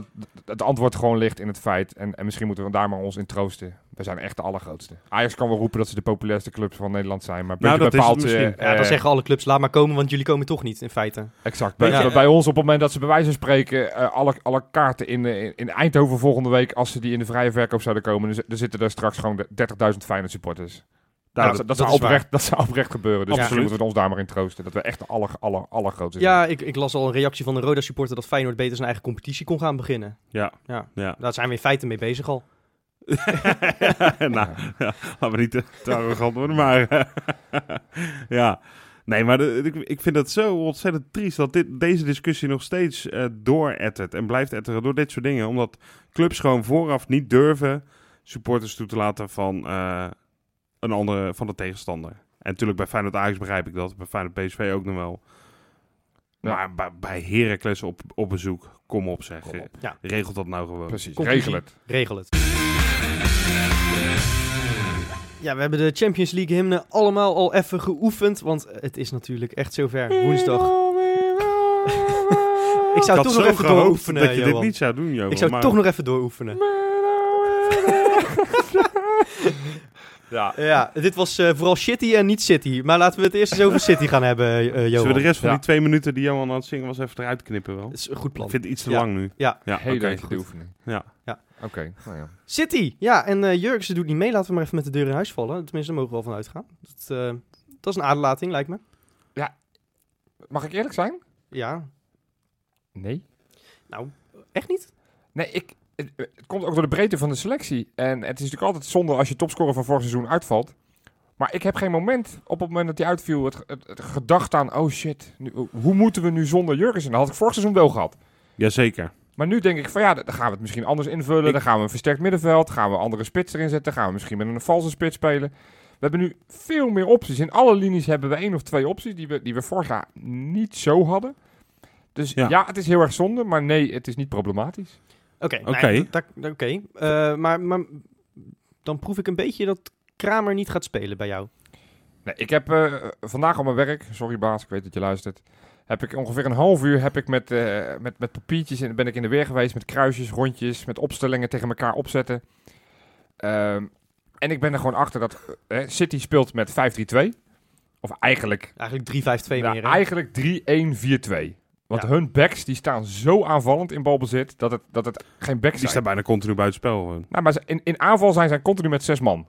dat het antwoord gewoon ligt in het feit. En, en misschien moeten we daar maar ons in troosten. We zijn echt de allergrootste. Ajax kan wel roepen dat ze de populairste clubs van Nederland zijn. Maar Nou, dat is het paaltje, misschien. ja, dan eh, zeggen alle clubs, laat maar komen, want jullie komen toch niet, in feite. Exact. Bij, bij ons op het moment dat ze bij wijze van spreken eh, alle, alle kaarten in, eh, in Eindhoven volgende week, als ze die in de vrije verkoop zouden komen, dan, zi- dan zitten er straks gewoon de 30.000 Feyenoord supporters. Nou, dat, dat- dat, dat zou is oprecht, dat zou oprecht gebeuren. Dus Ja. misschien moeten we ons daar maar in troosten. Dat we echt de aller, aller, allergrootste zijn. Ja, ik, ik las al een reactie van een Roda-supporter dat Feyenoord beter zijn eigen competitie kon gaan beginnen. Ja. Ja. Ja. Daar zijn we in feite mee bezig al. nou, ja, laten we niet te, te arrogant worden, maar... ja. Nee, maar de- ik, ik vind het zo ontzettend triest dat dit, deze discussie nog steeds eh doorettert en blijft etteren door dit soort dingen. Omdat clubs gewoon vooraf niet durven supporters toe te laten van eh, een andere, van de tegenstander. En natuurlijk bij Feyenoord Ajax begrijp ik dat, bij Feyenoord PSV ook nog wel. Ja. Maar bij, bij Heracles op, op bezoek, kom op zeg. Kom op. Ja. Regelt dat nou gewoon. Precies, Conclusie. regel het. Regel het. Ja, we hebben de Champions League hymne allemaal al even geoefend, want het is natuurlijk echt zover. Woensdag. Ik zou toch nog even dooroefenen, dat je dit Johan. niet zou doen, Johan. Ik zou maar- toch nog even dooroefenen. Ja. Ja, dit was eh, vooral City en niet City. Maar laten we het eerst eens over City gaan hebben, eh Johan. Zullen we de rest van Ja. die twee minuten die Johan aan het zingen was even eruit knippen wel? Dat is een goed plan. Ik vind het iets te Ja. lang nu. Ja. Ja, Hele oké, okay, goed. de oefening. Ja. Ja. Oké, nou ja. City, ja, en eh Jurgensen doet niet mee. Laten we maar even met de deur in huis vallen. Tenminste, daar mogen we wel van uitgaan. Dat, eh, dat is een aderlating, lijkt me. Mag ik eerlijk zijn? Ja, Nee. nou, echt niet? Nee, ik, het, het komt ook door de breedte van de selectie. En het is natuurlijk altijd zonde als je topscorer van vorig seizoen uitvalt. Maar ik heb geen moment, op het moment dat hij uitviel, het, het, het gedacht aan... Oh shit, nu, hoe moeten we nu zonder Jurgensen? Dat had ik vorig seizoen wel gehad. Jazeker. Maar nu denk ik van ja, dan gaan we het misschien anders invullen. Ik- Dan gaan we een versterkt middenveld. Gaan we andere spits erin zetten. Gaan we misschien met een valse spits spelen. We hebben nu veel meer opties. In alle linies hebben we één of twee opties die we, die we vorig jaar niet zo hadden. Dus Ja. ja. het is heel erg zonde, maar nee, het is niet problematisch. Oké, Oké. nou oké. Eh, maar, maar dan proef ik een beetje dat Kramer niet gaat spelen bij jou. Nee, ik heb eh, vandaag op mijn werk, sorry baas, ik weet dat je luistert, heb ik ongeveer een half uur heb ik met, eh, met, met papiertjes en ben ik in de weer geweest met kruisjes, rondjes, met opstellingen tegen elkaar opzetten. Ehm, en ik ben er gewoon achter dat City speelt met 5-3-2. Of eigenlijk, Eigenlijk 3-5-2 ja, meer. hè? eigenlijk 3-1-4-2. Want Ja. hun backs die staan zo aanvallend in balbezit dat het, dat het geen backs Die zijn. staat bijna continu buitenspel. gewoon. Nou, maar ze- in, in aanval zijn zij continu met zes man.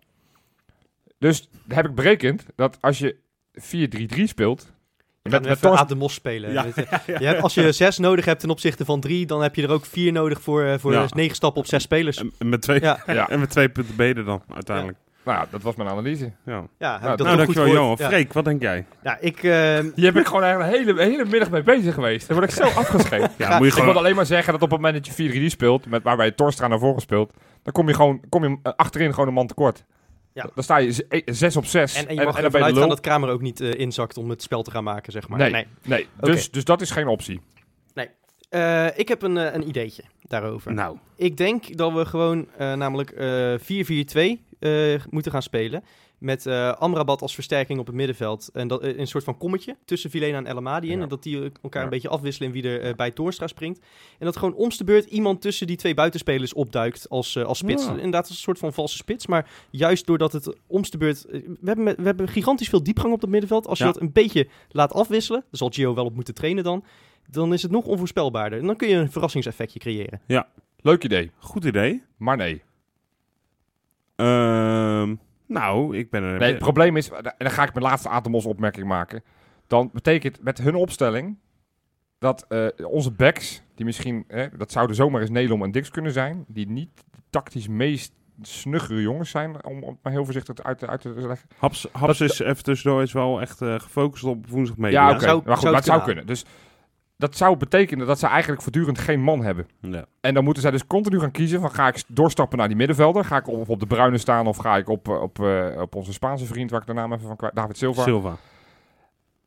Dus heb ik berekend dat als je 4-3-3 speelt... Je met, Aad de Mos spelen. Ja. Je, hebt, als je zes nodig hebt ten opzichte van drie, dan heb je er ook vier nodig voor, eh, voor Ja. eh, negen stappen op zes spelers. En, en met twee, Ja, Ja. en met twee punten beter dan, uiteindelijk. Nou ja, dat was mijn analyse. Ja. ja heb Nou, dat nou, dankjewel. Johan. Ja. Freek, wat denk jij? Ja, ik, eh, Hier heb ik gewoon eigenlijk een hele, hele middag mee bezig geweest. Dan word ik zo afgeschreven. Ja, moet je Ik wil gewoon... alleen maar zeggen dat op het moment dat je 4-3 speelt, met, waarbij Torstra naar voren speelt, dan kom je gewoon kom je eh, achterin gewoon een man tekort. Ja. Dan sta je 6 op 6. en, en je mag dan ervan uitgaan dat Kramer ook niet eh, inzakt om het spel te gaan maken, zeg maar. Nee. Nee, dus, dus dat is geen optie. Eh, ik heb een, eh, een ideetje daarover. Nou, Ik denk dat we gewoon eh, namelijk eh 4-4-2 eh, moeten gaan spelen. Met eh, Amrabat als versterking op het middenveld. En dat, eh, een soort van kommetje tussen Vilena en El Amadi in. Ja. En dat die elkaar Ja. een beetje afwisselen in wie er bij Toornstra springt. En dat gewoon omste beurt iemand tussen die twee buitenspelers opduikt als, als spits. Ja. Inderdaad, een soort van valse spits. Maar juist doordat het omste beurt... we, hebben, we hebben gigantisch veel diepgang op dat middenveld. Als je Ja. dat een beetje laat afwisselen, daar zal Gio wel op moeten trainen dan... Dan is het nog onvoorspelbaarder. En dan kun je een verrassingseffectje creëren. Leuk idee, goed idee. maar nee. Ehm, nou, ik ben er... Nee, het probleem is, en dan ga ik mijn laatste Atemos opmerking maken. Dan betekent met hun opstelling dat eh, onze backs, die misschien, hè, dat zouden zomaar eens Nelom en Dix kunnen zijn, die niet tactisch meest snuggere jongens zijn, om, om het maar heel voorzichtig uit, te- uit te leggen. Haps, Haps Dat- is even tussendoor is wel echt eh, gefocust op woensdag Ja, oké, zou- maar goed, zou maar het het zou kunnen. kunnen. Dus dat zou betekenen dat ze eigenlijk voortdurend geen man hebben. Ja. En dan moeten zij dus continu gaan kiezen van ga ik doorstappen naar die middenvelder, ga ik op, op de Bruine staan of ga ik op, eh, op, eh, op onze Spaanse vriend, waar ik de naam even van kwijt, David Silva. Silva.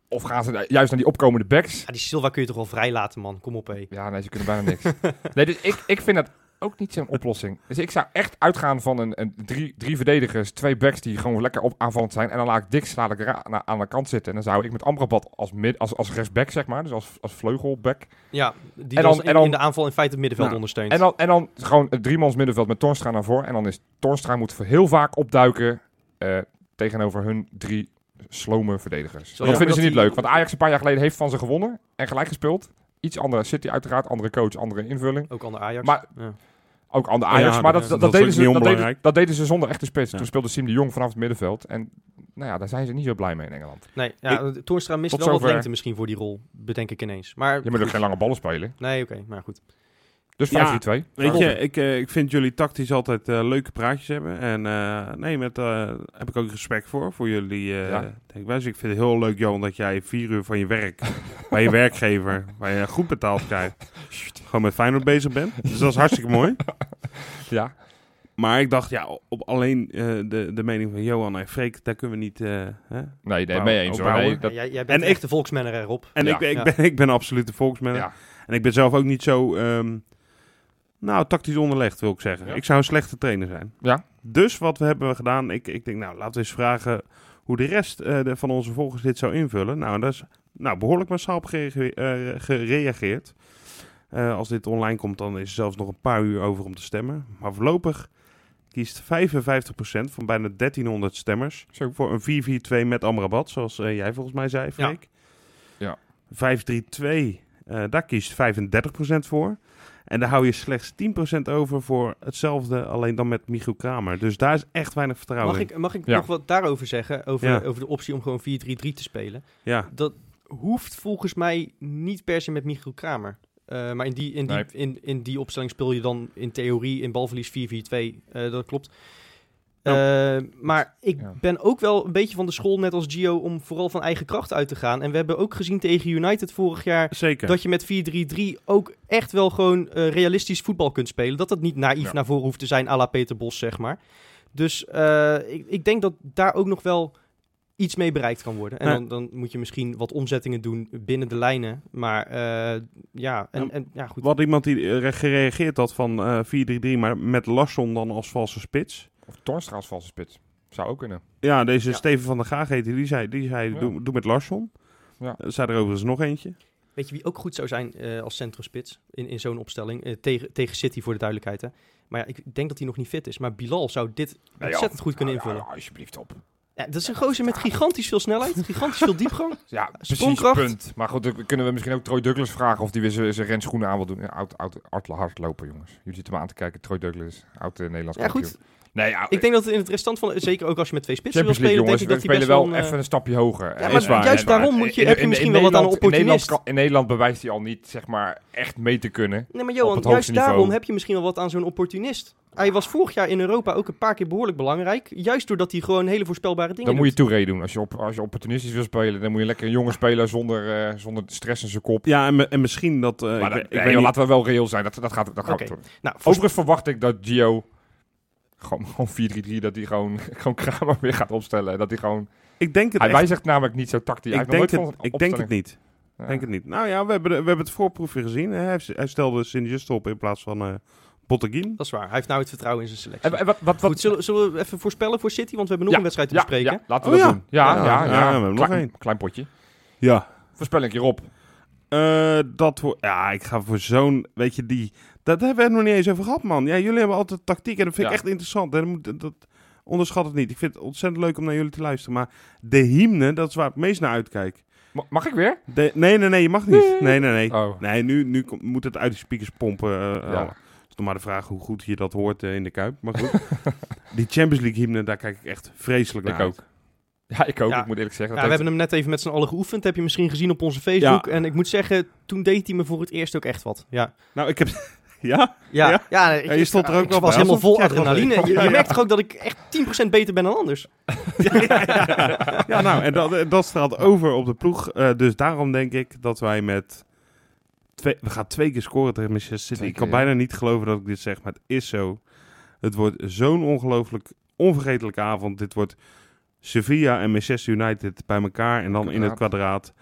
Of gaan ze juist naar die opkomende backs? Ja, die Silva kun je toch wel vrij laten, man. Kom op, hé. Ja, nee, ze kunnen bijna niks. nee, dus ik, ik vind dat ook niet zo'n oplossing. Dus ik zou echt uitgaan van een, een drie, drie verdedigers, twee backs die gewoon lekker op aanvallend zijn. En dan laat ik Dix laat ik aan de kant zitten. En dan zou ik met Amrabat als, mid, als, als rechtsback, zeg maar, dus als, als vleugelback. Ja, die En dan, dan- in, en dan- in de aanval in feite het middenveld Nou, ondersteunt. En dan, en dan gewoon het driemans middenveld met Tornstra naar voren. En dan is Tornstra moet heel vaak opduiken eh, tegenover hun drie slome verdedigers. Zo dat vinden ze niet die- leuk. Want Ajax een paar jaar geleden heeft van ze gewonnen en gelijk gespeeld. Iets andere City uiteraard, andere coach, andere invulling. Ook onder Ajax. Maar- ja. Ook aan de Ajax. Ja, maar dat- dat, deden ze, dat, deden, onbelangrijk. dat deden ze zonder echte spits. Ja. Toen speelde Siem de Jong vanaf het middenveld. En nou ja, daar zijn ze niet zo blij mee in Engeland. Nee, ja, mist wel wat zover. lengte misschien voor die rol, bedenk ik ineens. Maar Je moet ook geen lange ballen spelen. Nee, oké, maar goed. Dus 5-3-2. Ja. Weet je, ik, eh, ik vind jullie tactisch altijd eh, leuke praatjes hebben. En eh, nee, met, eh, heb ik ook respect voor, voor jullie eh Ja. denkwijze. Ik vind het heel leuk, Johan, dat jij vier uur van je werk bij je werkgever, waar je goed betaald krijgt, gewoon met Feyenoord bezig bent. Dus dat is hartstikke mooi. Ja. Maar ik dacht, ja, op alleen eh, de, de mening van Johan en Freek, daar kunnen we niet... eh, hè? Nee, nee, mee eens hoor. Nee, dat, Ja, jij, jij bent En echt de volksmanner erop. En Ja. ik, ben- ik, Ja. ben, ik ben absoluut de volksman. ja. En ik ben zelf ook niet zo, ehm, nou, tactisch onderlegd, wil ik zeggen. Ja. Ik zou een slechte trainer zijn. Ja. Dus wat we hebben gedaan, ik, ik denk, nou, laten we eens vragen hoe de rest eh, de- van onze volgers dit zou invullen. Nou, dat is nou, behoorlijk massaal op eh, gereageerd. Eh, als dit online komt, dan is er zelfs nog een paar uur over om te stemmen. Maar voorlopig kiest 55% van bijna 1300 stemmers Zo. voor een 4-4-2 met Amrabat, zoals jij volgens mij zei, Freek. Ja. 5-3-2, eh, daar kiest 35% voor. En daar hou je slechts 10% over voor hetzelfde, alleen dan met Michiel Kramer. Dus daar is echt weinig vertrouwen Mag in. ik, mag ik Ja. nog wat daarover zeggen? Over, Ja. over de optie om gewoon 4-3-3 te spelen. Ja, Dat hoeft volgens mij niet per se met Michiel Kramer. Eh, maar in die, in, die, Nee. in, in die opstelling speel je dan in theorie in balverlies 4-4-2. Eh, dat klopt. Eh, maar ik Ja. ben ook wel een beetje van de school, net als Gio, om vooral van eigen kracht uit te gaan. En we hebben ook gezien tegen United vorig jaar zeker. dat je met 4-3-3 ook echt wel gewoon eh, realistisch voetbal kunt spelen. Dat het niet naïef Ja. naar voren hoeft te zijn à la Peter Bos, zeg maar. Dus eh, ik, ik denk dat daar ook nog wel iets mee bereikt kan worden. En Ja. dan, dan moet je misschien wat omzettingen doen binnen de lijnen. Maar eh, ja, en, en ja, goed. Wat iemand die gereageerd had van eh 4-3-3, maar met Larsson dan als valse spits. Of Toornstra als valse spits. Zou ook kunnen. Ja, deze Ja. Steven van der Gaag heet die, zei, die zei Ja. doe, doe met Larsson. Ja. Er zei er overigens nog eentje. Weet je wie ook goed zou zijn eh, als centrospits in, in zo'n opstelling? Eh, tegen, tegen City voor de duidelijkheid. Hè? Maar ja, ik denk dat hij nog niet fit is. Maar Bilal zou dit ontzettend goed kunnen ja, invullen. ja, alsjeblieft op. Ja, dat is een gozer met gigantisch veel snelheid, gigantisch veel diepgang. Ja, precies, Sprongkracht. punt. Maar goed, dan kunnen we misschien ook Troy Douglas vragen of die weer zijn zijn renschoenen aan wil doen. Oud, oud, hardloper, jongens. Jullie zitten me aan te kijken. Troy Douglas, oud eh, Nederlands Ja, goed. Nee, ja, Ik denk dat in het restant van, zeker ook als je met twee spitsen wil spelen, denk jongens. ik We dat hij spelen best wel even een stapje hoger. Ja, Is maar waar, juist is waar. daarom moet je- In- heb je in- misschien in wel wat aan een Nederland- in Nederland, opportunist. kan- in Nederland bewijst hij al niet, zeg maar, echt mee te kunnen. Nee, maar Johan, het juist niveau. daarom heb je misschien wel wat aan zo'n opportunist. Hij was vorig jaar in Europa ook een paar keer behoorlijk belangrijk. Juist doordat hij gewoon hele voorspelbare dingen Dan moet je toereden doen. Als je, op, als je opportunistisch wil spelen, dan moet je lekker een jongen spelen zonder, eh, zonder stress in zijn kop. Ja, en, en misschien dat... eh, maar ik, dat- ik nee, weet joh, niet- laten we wel reëel zijn. Dat, dat gaat, dat gaat doen. Nou, Overigens verwacht ik dat Gio gewoon, gewoon 4-3-3, dat hij gewoon, gewoon Kramer weer gaat opstellen. Dat hij gewoon... ik denk het Hij echt. wijzigt namelijk niet zo tactisch. Ik nog denk, het, ik denk het niet. Ja. Denk het niet. Nou ja, we hebben, we hebben het voorproefje gezien. Hij, heeft- hij stelde Sint-Just op in plaats van eh Botteguin. Dat is waar. Hij heeft nou het vertrouwen in zijn selectie. En, en wat, wat, wat, Goed, zullen, zullen we even voorspellen voor City? Want we hebben nog Ja, een wedstrijd te ja, bespreken. ja, laten we Oh, dat ja. doen. Ja, ja, Ja, ja. ja, we hebben nog klein, één. klein potje. Ja. Voorspelling Rob. Eh, dat wordt... Ja, ik ga voor zo'n... Weet je, die... Dat hebben we het nog niet eens over gehad, man. Ja, jullie hebben altijd tactiek en dat vind ik Ja. echt interessant. En dat, moet- dat, onderschat het niet. Ik vind het ontzettend leuk om naar jullie te luisteren. Maar de hymne, dat is waar ik het meest naar uitkijk. Ma- Mag ik weer? De, nee, nee, nee, je mag niet. Nee, nee, nee. Oh. Nee, nu, nu kom- moet het uit de speakers pompen. eh, Ja. al. is nog maar de vraag hoe goed je dat hoort eh, in de Kuip. Maar goed. die Champions League hymne, daar kijk ik echt vreselijk naar Ik uit. ook. Ja, ik ook. Ja. Ik moet eerlijk zeggen. Ja, we hebben hem net even met z'n allen geoefend. Heb je misschien gezien op onze Facebook. En ik moet zeggen, toen deed hij me voor het eerst ook echt wat. Ja, Nou, ik heb... ja? ja, Ja? ja, ik, Ja, je stond er ook ik wel was bij, helemaal vol het echt was. adrenaline. Je, Ja, je ja. merkt toch ook dat ik echt 10% beter ben dan anders. Ja, nou, en dat, dat straalt over op de ploeg. Eh, dus daarom denk ik dat wij met... Twee, we gaan twee keer scoren tegen Manchester City. Ik kan ja. bijna niet geloven dat ik dit zeg, maar het is zo. Het wordt zo'n ongelooflijk onvergetelijke avond. Dit wordt Sevilla en Manchester United bij elkaar en dan in het kwadraat.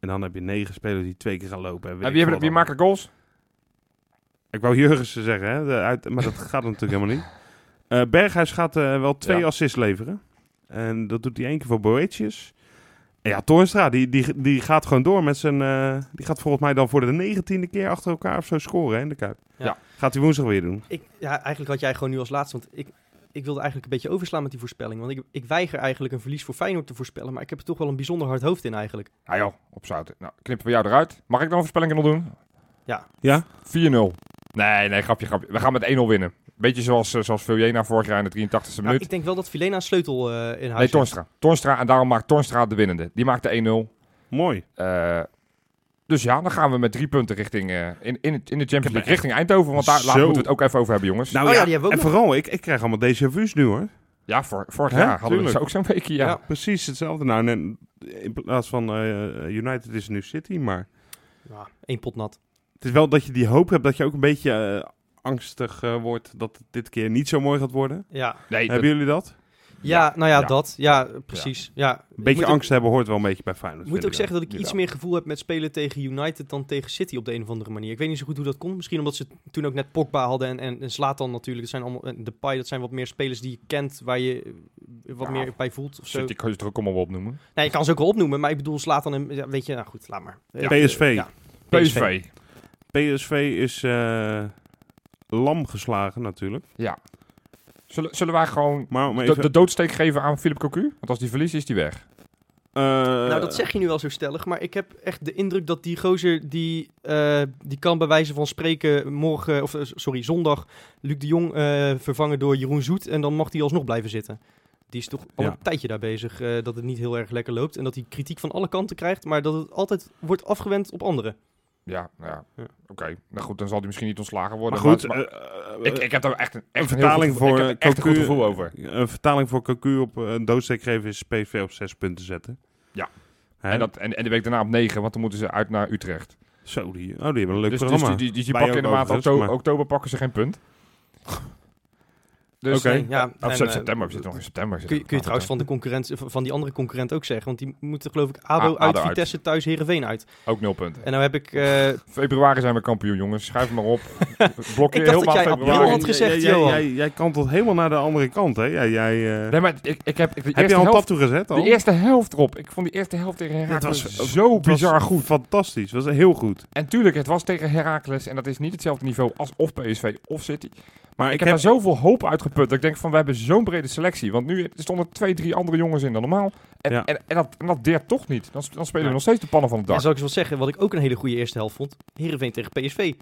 En dan heb je negen spelers die twee keer gaan lopen. En wie, wie wat maakt er goals? Ik wou Jurgensen zeggen, hè, de uit, maar dat gaat natuurlijk helemaal niet. Eh, Berghuis gaat eh, wel twee Ja. assists leveren. En dat doet hij één keer voor Boetjes. En ja, Toornstra, die, die, die gaat gewoon door met zijn... eh, die gaat volgens mij dan voor de negentiende keer achter elkaar of zo scoren hè, in de Kuip. Ja. Gaat hij woensdag weer doen. Ik, ja, eigenlijk had jij gewoon nu als laatste. Want ik, ik wilde eigenlijk een beetje overslaan met die voorspelling. Want ik, ik weiger eigenlijk een verlies voor Feyenoord te voorspellen. Maar ik heb er toch wel een bijzonder hard hoofd in eigenlijk. Ja joh, opzouten. Nou, knippen we jou eruit. Mag ik dan een voorspelling nog doen? Ja? 4-0. Nee, nee, grapje, grapje. We gaan met 1-0 winnen. Beetje zoals, eh, zoals Viljena vorig jaar in de 83e Nou, minuut. ik denk wel dat Filena een sleutel eh, in huis nee. Toornstra en daarom maakt Toornstra de winnende. Die maakt de 1-0. Mooi. Eh, dus ja, dan gaan we met drie punten richting, eh, in, in, het- in de Champions League, richting Eindhoven. Want daar Zo. laten we het ook even over hebben, jongens. Nou Oh ja, ja, die hebben we en vooral, ik, ik krijg allemaal déjà vu's nu hoor. ja, voor, vorig Hè? jaar hadden we Tuurlijk. ook zo'n weekje, ja. Ja. Precies hetzelfde. Nou, en in plaats van eh, United is het nu City, maar... Ja, één pot nat. Het is wel dat je die hoop hebt dat je ook een beetje eh, angstig eh, wordt dat het dit keer niet zo mooi gaat worden. Ja, Nee, dat- Hebben jullie dat? ja nou ja, Ja. dat. Ja, precies. Ja. Een Ik beetje moet ook- angst hebben hoort wel een beetje bij Feyenoord. Ik moet ook zeggen dat ik iets meer gevoel heb met spelen tegen United dan tegen City op de een of andere manier. Ik weet niet zo goed hoe dat komt. Misschien omdat ze toen ook net Pogba hadden en, en, en Zlatan natuurlijk. Dat zijn allemaal, en Depay, dat zijn wat meer spelers die je kent, waar je eh, wat Ja, meer bij voelt of zo. City kan je er ook allemaal wel opnoemen. Nee, je kan ze ook wel opnoemen, maar ik bedoel Zlatan en, ja, weet je, nou goed, laat maar. Ja. PSV. ja. PSV. PSV is eh, lam geslagen natuurlijk. Ja. Zullen, zullen wij gewoon Maar de, doodsteek geven aan Philip Cocu? Want als die verliest, is die weg. eh, Nou, dat zeg je nu wel zo stellig, maar ik heb echt de indruk dat die gozer, die, eh, die kan bij wijze van spreken morgen, of sorry, zondag, Luc de Jong eh, vervangen door Jeroen Zoet en dan mag hij alsnog blijven zitten. Die is toch al Ja. een tijdje daar bezig dat het niet heel erg lekker loopt en dat hij kritiek van alle kanten krijgt, maar dat het altijd wordt afgewend op anderen. Ja, nou ja. Ja. Oké. Nou goed, dan zal hij misschien niet ontslagen maar worden. goed, maar- eh, ik, ik heb daar echt een, echt een heel vertaling voor ik een goed gevoel over. een vertaling voor Cocu op eh, een doodsteek geven is PSV op zes punten zetten. Ja. En, dat, en, en de week daarna op 9, want dan moeten ze uit naar Utrecht. Zo, die, oh, die hebben een leuk Dus, dus programma. die, die, die, die pakken in de maand oktober, maar- oktober pakken ze geen punt. Dus Oké. Nee, ja, Of en, sep- eh, september, we zitten nog in september. Kun je, kun je trouwens van, de concurrent, van die andere concurrent ook zeggen. Want die moeten geloof ik ADO, A- ADO uit, uit. Vitesse thuis, Heerenveen uit. Ook nul punten. En nou heb ik... eh, Februari zijn we kampioen, jongens. Schrijf maar op. Dacht heel dat jij februari. had gezegd, jij, jij, Johan. jij, jij kantelt helemaal naar de andere kant, hè? Jij, jij, eh, Nee, maar ik, ik heb de heb eerste je al een helft... gezet al? De eerste helft erop. Ik vond die eerste helft tegen Het Heracles was- zo Het was bizar goed. Fantastisch, het was heel goed. En tuurlijk, het was tegen Heracles. En dat is niet hetzelfde niveau als of PSV of City. Maar Ik ik heb heb daar zoveel hoop uitgeput. Dat ik denk van, we hebben zo'n brede selectie. Want nu stonden twee, drie andere jongens in dan normaal. En, Ja. en, en, dat, en dat deert toch niet. Dan, dan spelen we nog steeds de pannen van het ja, dak. zal ik eens wat zeggen, wat ik ook een hele goede eerste helft vond. Heerenveen tegen PSV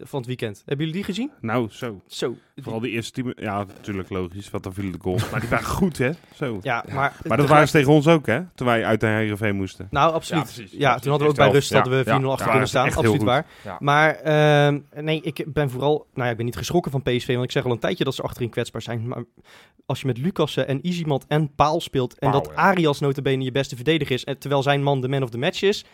van het weekend. Hebben jullie die gezien? Nou, zo. Zo. Vooral die eerste team. Ja, natuurlijk logisch, want dan vielen de goals. Maar die waren goed, hè? Zo. Ja, Ja. maar... Maar dat waren ze tegen ons ook, hè? Toen wij uit de Heerenveen moesten. Nou, absoluut. Ja, toen hadden we ook bij rust hadden we 4-0 ja. achter Ja, kunnen dat staan. Absoluut waar. Ja. Maar ehm, nee, ik ben vooral... Nou ja, ik ben niet geschrokken van PSV, want ik zeg al een tijdje dat ze achterin kwetsbaar zijn. Maar als je met Lucassen en Izimat en Paal speelt... en Paal, dat ja. Arias notabene je beste verdediger is... En, terwijl zijn man de man of the match is...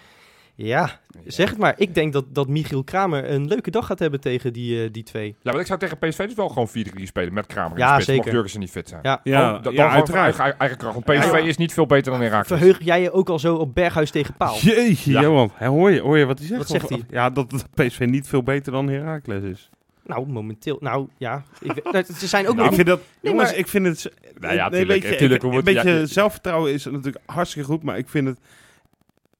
Ja, zeg het maar. Ik denk dat, dat Michiel Kramer een leuke dag gaat hebben tegen die, eh, die twee. Ja, maar ik zou tegen PSV dus wel gewoon 4-3 spelen met Kramer in Ja, de spits. zeker. Mocht Jurgensen niet fit zijn. Ja. Ja, Oh, ja, uiteraard. Eigen, eigen kracht. Want PSV Ja, ja. is niet veel beter dan Heracles. Verheug jij je ook al zo op Berghuis tegen Paal? Jeetje, Ja. Johan. Hè, hoor, je, hoor je wat hij zegt? Wat zegt hij? Ja, dat dat PSV niet veel beter dan Heracles is. Nou, momenteel... Nou, ja. Ik, weet- nou, ze zijn ook Nou, nog ik vind dat, Nee, jongens, maar- ik vind het... Nou ja, nee, tuurlijk, weet je, tuurlijk, een beetje ja, zelfvertrouwen is natuurlijk hartstikke goed, maar ik vind het...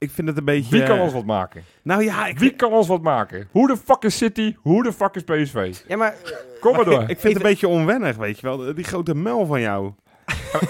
Ik vind het een beetje... Wie kan ons wat maken? Nou ja, ik, Wie kan ons wat maken? Hoe de fuck is City? Hoe de fuck is PSV? Ja, maar... Kom maar door. ik vind het een beetje onwennig, weet je wel. Die grote mel van jou.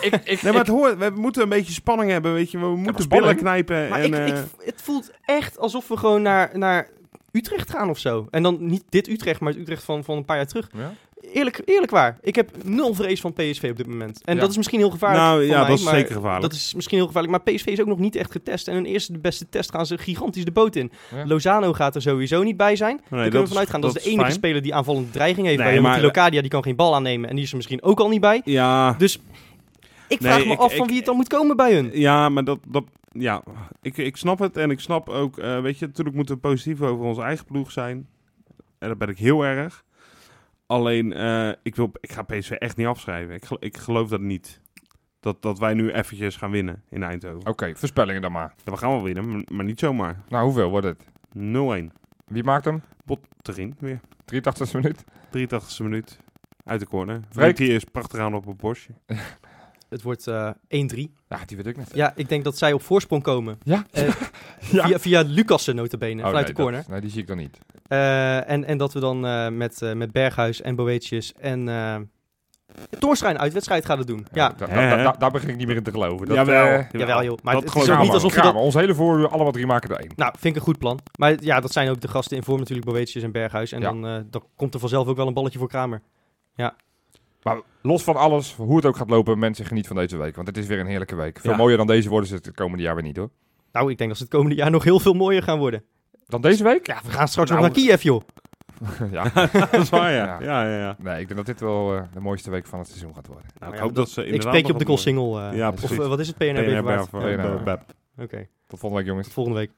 ik, ik, Nee, maar het hoort, we moeten een beetje spanning hebben, weet je. We moeten billen knijpen Maar en... ik, ik, eh, het voelt echt alsof we gewoon naar, naar Utrecht gaan of zo. En dan niet dit Utrecht, maar het Utrecht van, van een paar jaar terug. Ja? Eerlijk, eerlijk waar. Ik heb nul vrees van PSV op dit moment. En Ja. dat is misschien heel gevaarlijk nou voor ja, mij, dat is maar zeker gevaarlijk. Dat is misschien heel gevaarlijk. Maar PSV is ook nog niet echt getest. En hun eerste de beste test gaan ze gigantisch de boot in. Ja. Lozano gaat er sowieso niet bij zijn. Daar kunnen dat we vanuit gaan. Dat, is de enige fijn. speler die aanvallende dreiging heeft. Nee, bij maar- Locadia die kan geen bal aannemen. En die is er misschien ook al niet bij. Ja, Dus ik Nee, vraag me ik- af van wie het dan moet komen bij hun. ja, maar dat... dat ja, ik, ik snap het en ik snap ook... eh, weet je, natuurlijk moeten we positief over onze eigen ploeg zijn. En dat ben ik heel erg. Alleen, eh, ik, wil, ik ga PSV echt niet afschrijven. Ik, ik geloof dat niet. Dat, dat wij nu eventjes gaan winnen in Eindhoven. Oké, voorspellingen dan maar. Ja, we gaan wel winnen, maar, niet zomaar. 0-1. Nou, hoeveel wordt het? Wie maakt hem? Botterin weer. 83 minuut? 83e minuut. Uit de corner. Freek. Freek is prachtig aan op een bosje. Het wordt eh 1-3. Ja, die weet ik net. Ja, ik denk dat zij op voorsprong komen. Ja? Eh, Ja. Via, via Lucassen notabene, Oh, vanuit nee, de corner. dat- nee, die zie ik dan niet. Eh, en, en dat we dan eh, met, eh, met Berghuis en Boetius en uh, een uitwedstrijd gaan doen. Ja, da- da- Hè, da- hè? da- daar begin ik niet meer in te geloven. Dat, Jawel. eh, jawel joh. Maar Dat het is ook niet alsof we dat... Ons hele voor allemaal drie maken er één. Nou, vind ik een goed plan. Maar ja, dat zijn ook de gasten in vorm natuurlijk, Boetius en Berghuis. En Ja. dan, eh, dan komt er vanzelf ook wel een balletje voor Kramer. Maar los van alles, hoe het ook gaat lopen, mensen geniet van deze week. Want het is weer een heerlijke week. Veel Ja. mooier dan deze worden ze het komende jaar weer niet hoor. Nou, ik denk dat ze het komende jaar nog heel veel mooier gaan worden. Dan deze week? Ja, we gaan straks Nou, nog naar Kiev, joh. ja. dat is waar, ja. Ja. Ja, ja, ja. Nee, ik denk dat dit wel eh, de mooiste week van het seizoen gaat worden. Nou, ik Ja, hoop dat, ze Ik inderdaad spreek je op de nog goal een- single. eh, Ja, of precies. eh, wat is het, PNR? PNR PNR. Bab. Oké, Tot volgende week jongens. tot volgende week.